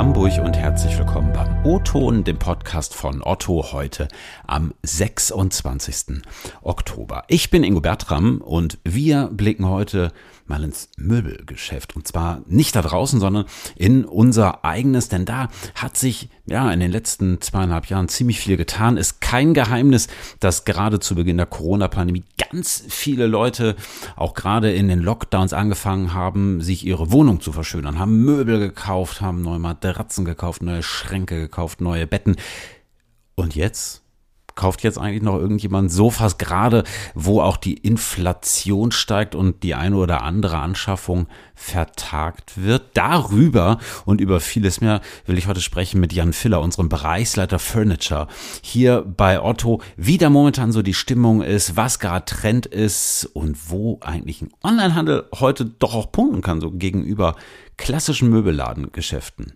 Hamburg und herzlich willkommen beim O-Ton, dem Podcast von Otto heute am 26. Oktober. Ich bin Ingo Bertram und wir blicken heute mal ins Möbelgeschäft. Und zwar nicht da draußen, sondern in unser eigenes, denn da hat sich ja in den letzten zweieinhalb Jahren ziemlich viel getan. Ist kein Geheimnis, dass gerade zu Beginn der Corona-Pandemie ganz viele Leute auch gerade in den Lockdowns angefangen haben, sich ihre Wohnung zu verschönern, haben Möbel gekauft, haben neue Matratzen gekauft, neue Schränke gekauft, neue Betten. Und jetzt kauft jetzt eigentlich noch irgendjemand Sofas, gerade wo auch die Inflation steigt und die eine oder andere Anschaffung vertagt wird. Darüber und über vieles mehr will ich heute sprechen mit Jan Filler, unserem Bereichsleiter Furniture, hier bei Otto, wie da momentan so die Stimmung ist, was gerade Trend ist und wo eigentlich ein Onlinehandel heute doch auch punkten kann, so gegenüber klassischen Möbelladengeschäften.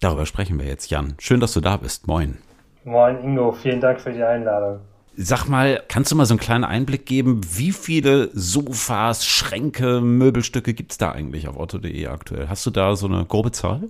Darüber sprechen wir jetzt, Jan. Schön, dass du da bist. Moin. Moin Ingo, vielen Dank für die Einladung. Sag mal, kannst du mal so einen kleinen Einblick geben, wie viele Sofas, Schränke, Möbelstücke gibt es da eigentlich auf otto.de aktuell? Hast du da so eine grobe Zahl?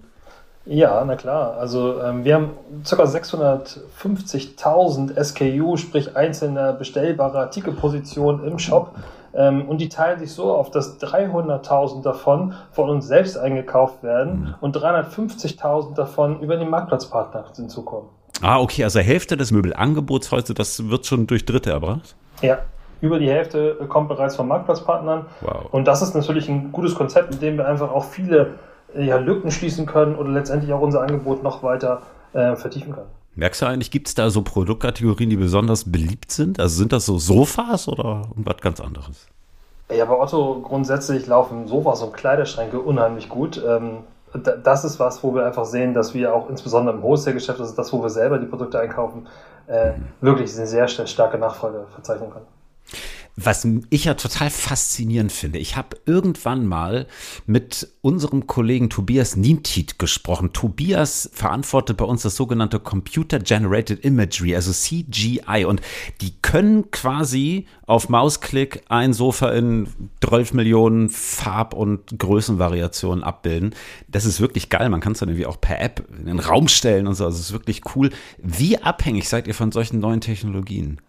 Ja, na klar. Also ähm, wir haben ca. 650.000 SKU, sprich einzelne bestellbare Artikelpositionen im Shop. Ähm, und die teilen sich so auf, dass 300.000 davon von uns selbst eingekauft werden mhm. und 350.000 davon über den Marktplatzpartner hinzukommen. Ah, okay, also Hälfte des Möbelangebots heute, das wird schon durch Dritte erbracht? Ja, über die Hälfte kommt bereits von Marktplatzpartnern. Wow. Und das ist natürlich ein gutes Konzept, mit dem wir einfach auch viele ja, Lücken schließen können oder letztendlich auch unser Angebot noch weiter äh, vertiefen können. Merkst du eigentlich, gibt es da so Produktkategorien, die besonders beliebt sind? Also sind das so Sofas oder irgendwas ganz anderes? Ja, bei Otto grundsätzlich laufen Sofas und Kleiderschränke unheimlich gut. Ähm, das ist was, wo wir einfach sehen, dass wir auch insbesondere im Wholesale-Geschäft, also das, wo wir selber die Produkte einkaufen, äh, mhm. wirklich eine sehr starke Nachfrage verzeichnen können. Was ich ja total faszinierend finde, ich habe irgendwann mal mit unserem Kollegen Tobias Nientit gesprochen. Tobias verantwortet bei uns das sogenannte Computer Generated Imagery, also CGI. Und die können quasi auf Mausklick ein Sofa in 12 Millionen Farb- und Größenvariationen abbilden. Das ist wirklich geil. Man kann es dann irgendwie auch per App in den Raum stellen und so. Also es ist wirklich cool. Wie abhängig seid ihr von solchen neuen Technologien?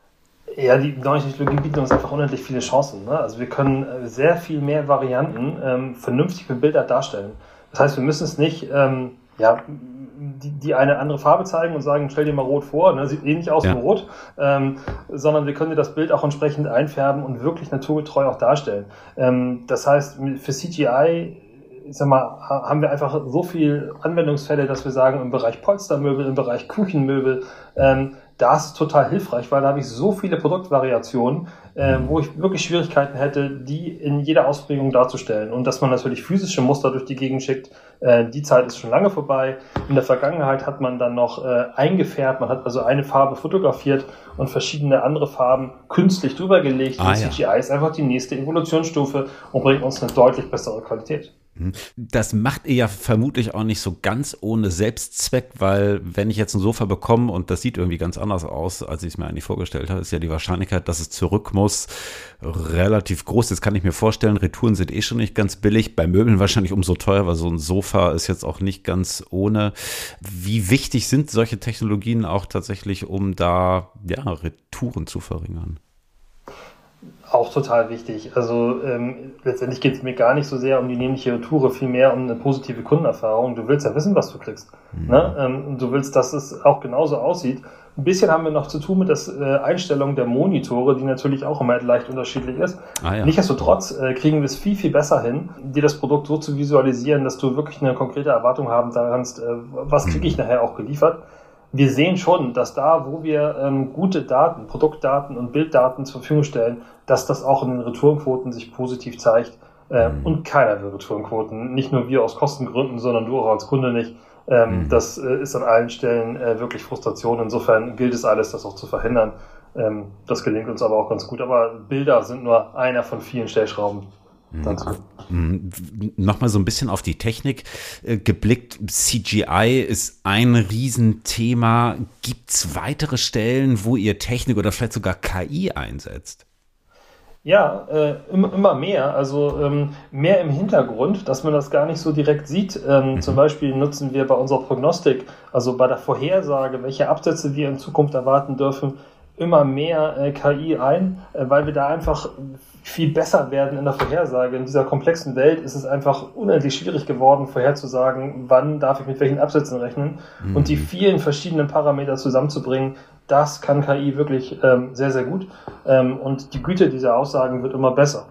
Ja, die neuen Technologien bieten uns einfach unendlich viele Chancen. Ne? Also wir können äh, sehr viel mehr Varianten ähm, vernünftig mit Bilder darstellen. Das heißt, wir müssen es nicht ähm, ja, die, die eine andere Farbe zeigen und sagen, stell dir mal rot vor, ne? sieht ähnlich aus ja. wie rot, ähm, sondern wir können dir das Bild auch entsprechend einfärben und wirklich naturgetreu auch darstellen. Ähm, das heißt, für CGI ich sag mal, haben wir einfach so viel Anwendungsfälle, dass wir sagen, im Bereich Polstermöbel, im Bereich Küchenmöbel, ähm, das ist total hilfreich, weil da habe ich so viele Produktvariationen, äh, wo ich wirklich Schwierigkeiten hätte, die in jeder Ausprägung darzustellen. Und dass man natürlich physische Muster durch die Gegend schickt, äh, die Zeit ist schon lange vorbei. In der Vergangenheit hat man dann noch äh, eingefärbt, man hat also eine Farbe fotografiert und verschiedene andere Farben künstlich drüber gelegt. Ah, und ja. CGI ist einfach die nächste Evolutionsstufe und bringt uns eine deutlich bessere Qualität. Hm. Das macht ihr ja vermutlich auch nicht so ganz ohne Selbstzweck, weil wenn ich jetzt ein Sofa bekomme und das sieht irgendwie ganz anders aus, als ich es mir eigentlich vorgestellt habe, ist ja die Wahrscheinlichkeit, dass es zurück muss, relativ groß. Jetzt kann ich mir vorstellen, Retouren sind eh schon nicht ganz billig, bei Möbeln wahrscheinlich umso teuer, weil so ein Sofa ist jetzt auch nicht ganz ohne. Wie wichtig sind solche Technologien auch tatsächlich, um da ja, Retouren zu verringern? Auch total wichtig. Also ähm, letztendlich geht es mir gar nicht so sehr um die nämliche Tour, vielmehr um eine positive Kundenerfahrung. Du willst ja wissen, was du kriegst. Mhm. Ne? Ähm, du willst, dass es auch genauso aussieht. Ein bisschen haben wir noch zu tun mit der äh, Einstellung der Monitore, die natürlich auch immer leicht unterschiedlich ist. Ah, ja. Nichtsdestotrotz äh, kriegen wir es viel, viel besser hin, dir das Produkt so zu visualisieren, dass du wirklich eine konkrete Erwartung haben kannst, äh, was kriege ich mhm. nachher auch geliefert wir sehen schon, dass da, wo wir ähm, gute Daten, Produktdaten und Bilddaten zur Verfügung stellen, dass das auch in den Retourenquoten sich positiv zeigt. Äh, mhm. Und keiner will Retourenquoten. Nicht nur wir aus Kostengründen, sondern du auch als Kunde nicht. Ähm, mhm. Das äh, ist an allen Stellen äh, wirklich Frustration. Insofern gilt es alles, das auch zu verhindern. Ähm, das gelingt uns aber auch ganz gut. Aber Bilder sind nur einer von vielen Stellschrauben. Dazu. Mhm. Nochmal so ein bisschen auf die Technik äh, geblickt. CGI ist ein Riesenthema. Gibt es weitere Stellen, wo ihr Technik oder vielleicht sogar KI einsetzt? Ja, äh, immer, immer mehr, also ähm, mehr im Hintergrund, dass man das gar nicht so direkt sieht. Ähm, mhm. Zum Beispiel nutzen wir bei unserer Prognostik, also bei der Vorhersage, welche Absätze wir in Zukunft erwarten dürfen, immer mehr äh, KI ein, äh, weil wir da einfach viel besser werden in der Vorhersage. In dieser komplexen Welt ist es einfach unendlich schwierig geworden, vorherzusagen, wann darf ich mit welchen Absätzen rechnen. Mhm. Und die vielen verschiedenen Parameter zusammenzubringen, das kann KI wirklich ähm, sehr, sehr gut. Ähm, und die Güte dieser Aussagen wird immer besser.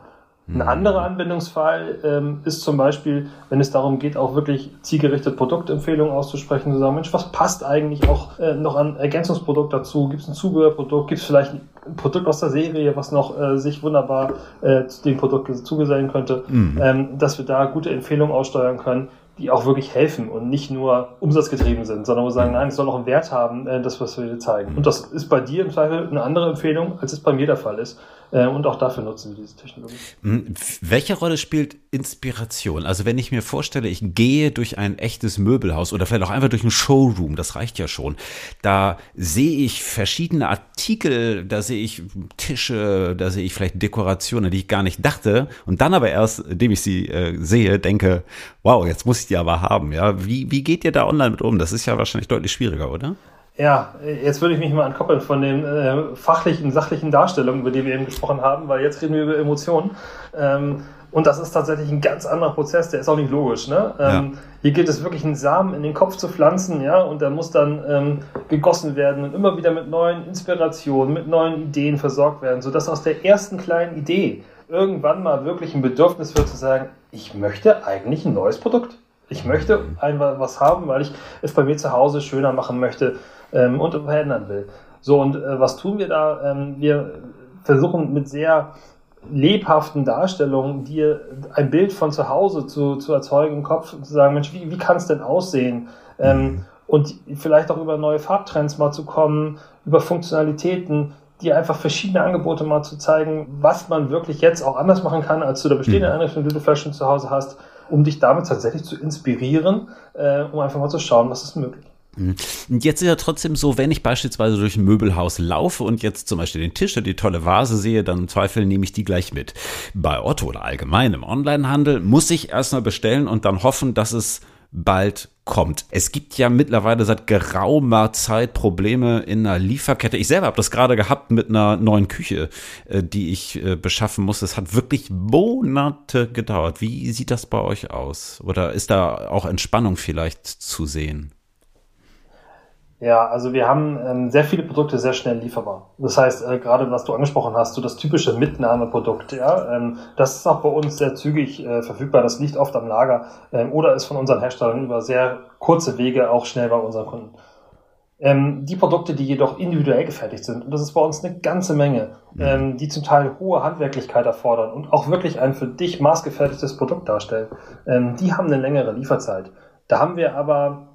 Ein mhm. anderer Anwendungsfall ähm, ist zum Beispiel, wenn es darum geht, auch wirklich zielgerichtet Produktempfehlungen auszusprechen, zu sagen, Mensch, was passt eigentlich auch äh, noch an Ergänzungsprodukt dazu? Gibt es ein Zubehörprodukt? Gibt es vielleicht ein Produkt aus der Serie, was noch äh, sich wunderbar äh, zu dem Produkt zugesellen könnte? Mhm. Ähm, dass wir da gute Empfehlungen aussteuern können die auch wirklich helfen und nicht nur umsatzgetrieben sind, sondern wo wir sagen, nein, es soll auch einen Wert haben, äh, das, was wir dir zeigen. Und das ist bei dir im Zweifel eine andere Empfehlung, als es bei mir der Fall ist. Äh, und auch dafür nutzen wir diese Technologie. Hm, welche Rolle spielt Inspiration? Also wenn ich mir vorstelle, ich gehe durch ein echtes Möbelhaus oder vielleicht auch einfach durch ein Showroom, das reicht ja schon. Da sehe ich verschiedene Artikel, da sehe ich Tische, da sehe ich vielleicht Dekorationen, die ich gar nicht dachte. Und dann aber erst, indem ich sie äh, sehe, denke, wow, jetzt muss ich die aber haben. Ja, wie, wie geht ihr da online mit um? Das ist ja wahrscheinlich deutlich schwieriger, oder? Ja, jetzt würde ich mich mal ankoppeln von den äh, fachlichen, sachlichen Darstellungen, über die wir eben gesprochen haben, weil jetzt reden wir über Emotionen. Ähm, und das ist tatsächlich ein ganz anderer Prozess, der ist auch nicht logisch. Ne? Ähm, ja. Hier gilt es wirklich, einen Samen in den Kopf zu pflanzen, ja, und der muss dann ähm, gegossen werden und immer wieder mit neuen Inspirationen, mit neuen Ideen versorgt werden, sodass aus der ersten kleinen Idee irgendwann mal wirklich ein Bedürfnis wird zu sagen, ich möchte eigentlich ein neues Produkt. Ich möchte einfach was haben, weil ich es bei mir zu Hause schöner machen möchte ähm, und verändern will. So, und äh, was tun wir da? Ähm, wir versuchen mit sehr lebhaften Darstellungen dir ein Bild von zu Hause zu, zu erzeugen im Kopf und zu sagen, Mensch, wie, wie kann es denn aussehen? Ähm, und vielleicht auch über neue Farbtrends mal zu kommen, über Funktionalitäten, dir einfach verschiedene Angebote mal zu zeigen, was man wirklich jetzt auch anders machen kann, als du da bestehende mhm. Einrichtung, die du vielleicht schon zu Hause hast, um dich damit tatsächlich zu inspirieren, äh, um einfach mal zu schauen, was ist möglich. Mhm. Jetzt ist ja trotzdem so, wenn ich beispielsweise durch ein Möbelhaus laufe und jetzt zum Beispiel den Tisch oder die tolle Vase sehe, dann im Zweifel nehme ich die gleich mit. Bei Otto oder allgemein im Onlinehandel muss ich erstmal bestellen und dann hoffen, dass es bald kommt. Es gibt ja mittlerweile seit geraumer Zeit Probleme in der Lieferkette. Ich selber habe das gerade gehabt mit einer neuen Küche, äh, die ich äh, beschaffen muss. Es hat wirklich Monate gedauert. Wie sieht das bei euch aus? Oder ist da auch Entspannung vielleicht zu sehen? Ja, also wir haben ähm, sehr viele Produkte sehr schnell lieferbar. Das heißt, äh, gerade was du angesprochen hast, so das typische Mitnahmeprodukt, ja, ähm, das ist auch bei uns sehr zügig äh, verfügbar. Das liegt oft am Lager ähm, oder ist von unseren Herstellern über sehr kurze Wege auch schnell bei unseren Kunden. Ähm, die Produkte, die jedoch individuell gefertigt sind, und das ist bei uns eine ganze Menge, ähm, die zum Teil hohe Handwerklichkeit erfordern und auch wirklich ein für dich maßgefertigtes Produkt darstellen, ähm, die haben eine längere Lieferzeit. Da haben wir aber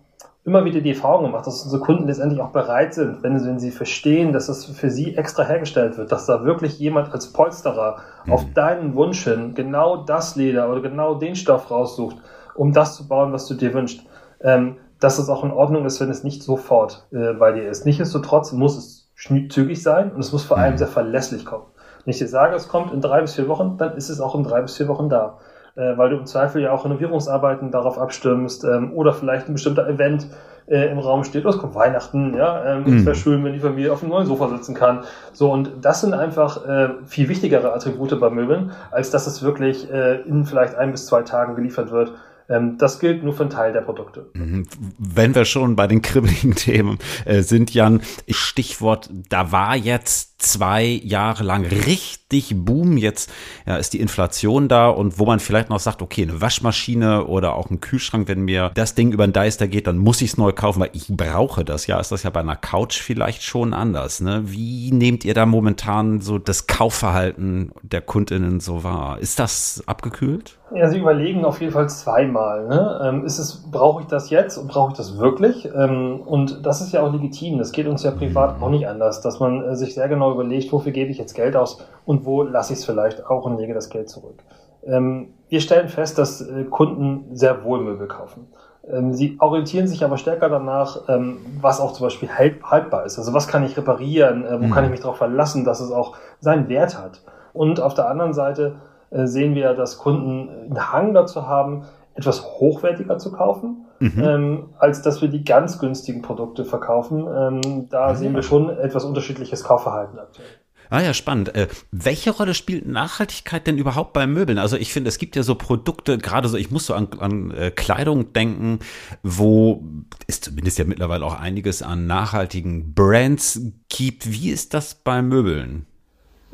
immer wieder die Erfahrung gemacht, dass unsere Kunden letztendlich auch bereit sind, wenn, wenn sie verstehen, dass das für sie extra hergestellt wird, dass da wirklich jemand als Polsterer mhm. auf deinen Wunsch hin genau das Leder oder genau den Stoff raussucht, um das zu bauen, was du dir wünschst. Ähm, dass es auch in Ordnung ist, wenn es nicht sofort äh, bei dir ist. Nichtsdestotrotz muss es zügig sein und es muss vor allem mhm. sehr verlässlich kommen. Wenn ich dir sage, es kommt in drei bis vier Wochen, dann ist es auch in drei bis vier Wochen da weil du im Zweifel ja auch Renovierungsarbeiten darauf abstimmst ähm, oder vielleicht ein bestimmter Event äh, im Raum steht, oh, es kommt Weihnachten, ja, ähm, mhm. es wäre schön, wenn die Familie auf einem neuen Sofa sitzen kann. So, und das sind einfach äh, viel wichtigere Attribute bei Möbeln, als dass es wirklich äh, in vielleicht ein bis zwei Tagen geliefert wird. Ähm, das gilt nur für einen Teil der Produkte. Mhm. Wenn wir schon bei den kribbeligen Themen äh, sind, Jan, Stichwort, da war jetzt zwei Jahre lang richtig Boom. Jetzt ja, ist die Inflation da und wo man vielleicht noch sagt, okay, eine Waschmaschine oder auch ein Kühlschrank, wenn mir das Ding über den Deister geht, dann muss ich es neu kaufen, weil ich brauche das. Ja, ist das ja bei einer Couch vielleicht schon anders. Ne? Wie nehmt ihr da momentan so das Kaufverhalten der Kundinnen so wahr? Ist das abgekühlt? Ja, sie überlegen auf jeden Fall zweimal. Ne? Ähm, ist es, brauche ich das jetzt und brauche ich das wirklich? Ähm, und das ist ja auch legitim. Das geht uns ja privat auch nicht anders, dass man äh, sich sehr genau überlegt, wofür gebe ich jetzt Geld aus und wo lasse ich es vielleicht auch und lege das Geld zurück. Ähm, wir stellen fest, dass äh, Kunden sehr wohl Möbel kaufen. Ähm, sie orientieren sich aber stärker danach, ähm, was auch zum Beispiel haltbar ist. Also was kann ich reparieren? Äh, wo mhm. kann ich mich darauf verlassen, dass es auch seinen Wert hat? Und auf der anderen Seite äh, sehen wir, dass Kunden einen Hang dazu haben, etwas hochwertiger zu kaufen, mhm. ähm, als dass wir die ganz günstigen Produkte verkaufen. Ähm, da ah, sehen wir schon etwas unterschiedliches Kaufverhalten aktuell. Ah ja, spannend. Äh, welche Rolle spielt Nachhaltigkeit denn überhaupt bei Möbeln? Also ich finde, es gibt ja so Produkte, gerade so, ich muss so an, an äh, Kleidung denken, wo es zumindest ja mittlerweile auch einiges an nachhaltigen Brands gibt. Wie ist das bei Möbeln?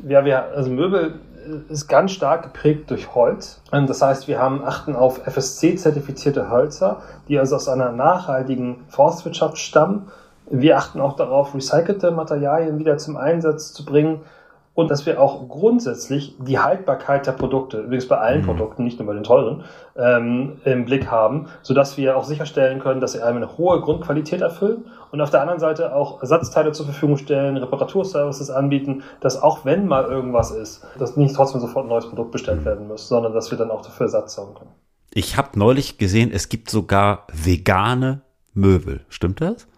Ja, wir, also Möbel ist ganz stark geprägt durch Holz. Das heißt, wir haben achten auf FSC-zertifizierte Hölzer, die also aus einer nachhaltigen Forstwirtschaft stammen wir achten auch darauf, recycelte Materialien wieder zum Einsatz zu bringen und dass wir auch grundsätzlich die Haltbarkeit der Produkte, übrigens bei allen mhm. Produkten, nicht nur bei den teuren, ähm, im Blick haben, sodass wir auch sicherstellen können, dass sie eine hohe Grundqualität erfüllen und auf der anderen Seite auch Ersatzteile zur Verfügung stellen, Reparaturservices anbieten, dass auch wenn mal irgendwas ist, dass nicht trotzdem sofort ein neues Produkt bestellt mhm. werden muss, sondern dass wir dann auch dafür Ersatz sorgen können. Ich habe neulich gesehen, es gibt sogar vegane Möbel. Stimmt das?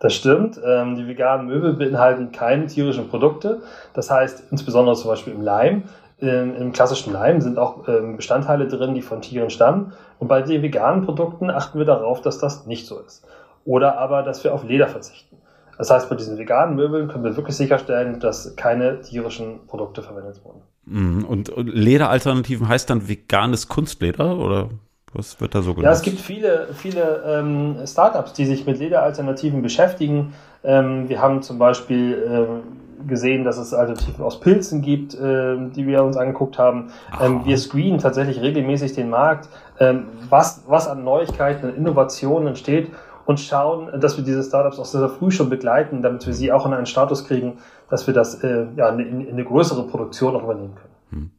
Das stimmt. Ähm, die veganen Möbel beinhalten keine tierischen Produkte. Das heißt, insbesondere zum Beispiel im Leim, ähm, im klassischen Leim sind auch ähm, Bestandteile drin, die von Tieren stammen. Und bei den veganen Produkten achten wir darauf, dass das nicht so ist. Oder aber, dass wir auf Leder verzichten. Das heißt, bei diesen veganen Möbeln können wir wirklich sicherstellen, dass keine tierischen Produkte verwendet wurden. Mhm. Und Lederalternativen heißt dann veganes Kunstleder oder? Was wird da so genutzt? Ja, es gibt viele, viele ähm, Startups, die sich mit Lederalternativen beschäftigen. Ähm, wir haben zum Beispiel ähm, gesehen, dass es Alternativen aus Pilzen gibt, ähm, die wir uns angeguckt haben. Ähm, wir screenen tatsächlich regelmäßig den Markt, ähm, was, was an Neuigkeiten und Innovationen entsteht und schauen, dass wir diese Startups auch sehr, sehr früh schon begleiten, damit wir sie auch in einen Status kriegen, dass wir das äh, ja, in, in eine größere Produktion auch übernehmen können. Hm.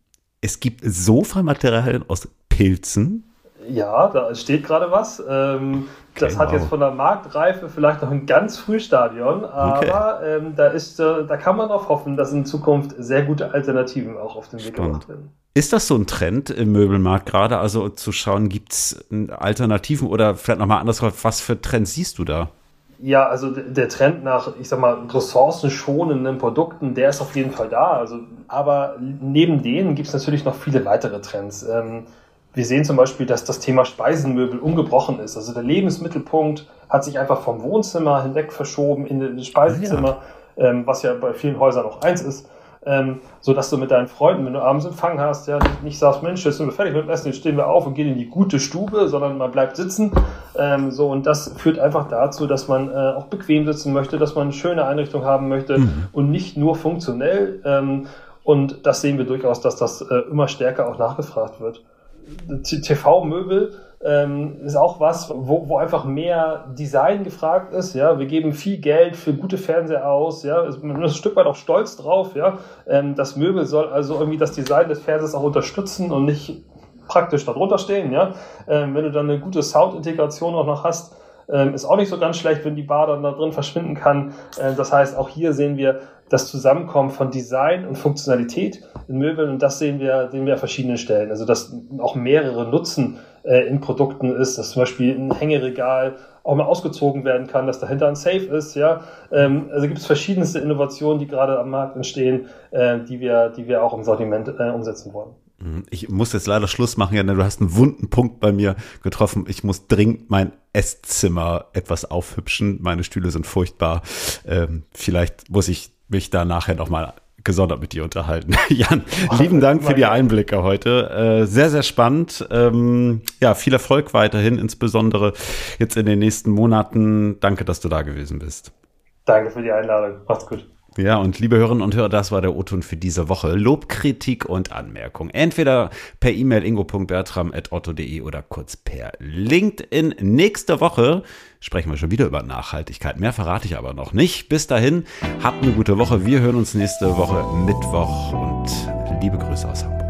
Es gibt Sofamaterialien aus Pilzen, ja, da steht gerade was. Ähm, das genau. hat jetzt von der Marktreife vielleicht noch ein ganz Frühstadion, aber okay. ähm, da, ist, äh, da kann man darauf hoffen, dass in Zukunft sehr gute Alternativen auch auf den Weg gebracht werden. Ist das so ein Trend im Möbelmarkt gerade? Also zu schauen, gibt es Alternativen oder vielleicht nochmal anders, was für Trends siehst du da? Ja, also der Trend nach, ich sag mal, ressourcenschonenden Produkten, der ist auf jeden Fall da. Also, aber neben denen gibt es natürlich noch viele weitere Trends. Ähm, wir sehen zum Beispiel, dass das Thema Speisenmöbel ungebrochen ist. Also der Lebensmittelpunkt hat sich einfach vom Wohnzimmer hinweg verschoben in das Speisezimmer, ja. ähm, was ja bei vielen Häusern auch eins ist. Ähm, so dass du mit deinen Freunden, wenn du abends Empfang hast, ja, nicht sagst, Mensch, jetzt sind wir fertig mit dem Essen, jetzt stehen wir auf und gehen in die gute Stube, sondern man bleibt sitzen. Ähm, so, und das führt einfach dazu, dass man äh, auch bequem sitzen möchte, dass man eine schöne Einrichtung haben möchte mhm. und nicht nur funktionell. Ähm, und das sehen wir durchaus, dass das äh, immer stärker auch nachgefragt wird. TV-Möbel ähm, ist auch was, wo, wo einfach mehr Design gefragt ist. Ja, wir geben viel Geld für gute Fernseher aus. Ja, man ist ein Stück weit auch stolz drauf. Ja, ähm, das Möbel soll also irgendwie das Design des Fernsehers auch unterstützen und nicht praktisch darunter stehen. Ja, ähm, wenn du dann eine gute Soundintegration auch noch hast, ähm, ist auch nicht so ganz schlecht, wenn die Bar dann da drin verschwinden kann. Äh, das heißt, auch hier sehen wir das Zusammenkommen von Design und Funktionalität in Möbeln und das sehen wir, sehen wir an verschiedenen Stellen. Also, dass auch mehrere Nutzen äh, in Produkten ist, dass zum Beispiel ein Hängeregal auch mal ausgezogen werden kann, dass dahinter ein Safe ist, ja. Ähm, also gibt es verschiedenste Innovationen, die gerade am Markt entstehen, äh, die wir, die wir auch im Sortiment äh, umsetzen wollen. Mhm. Ich muss jetzt leider Schluss machen, ja, du hast einen wunden Punkt bei mir getroffen. Ich muss dringend mein Esszimmer etwas aufhübschen. Meine Stühle sind furchtbar. Ähm, vielleicht muss ich mich da nachher noch mal gesondert mit dir unterhalten. Jan, lieben Dank für die Einblicke heute. Äh, sehr, sehr spannend. Ähm, ja, viel Erfolg weiterhin, insbesondere jetzt in den nächsten Monaten. Danke, dass du da gewesen bist. Danke für die Einladung. Macht's gut. Ja, und liebe Hörerinnen und Hörer, das war der O-Ton für diese Woche. Lob, Kritik und Anmerkung. Entweder per E-Mail ingo.bertram.otto.de oder kurz per LinkedIn. Nächste Woche sprechen wir schon wieder über Nachhaltigkeit. Mehr verrate ich aber noch nicht. Bis dahin, habt eine gute Woche. Wir hören uns nächste Woche Mittwoch und liebe Grüße aus Hamburg.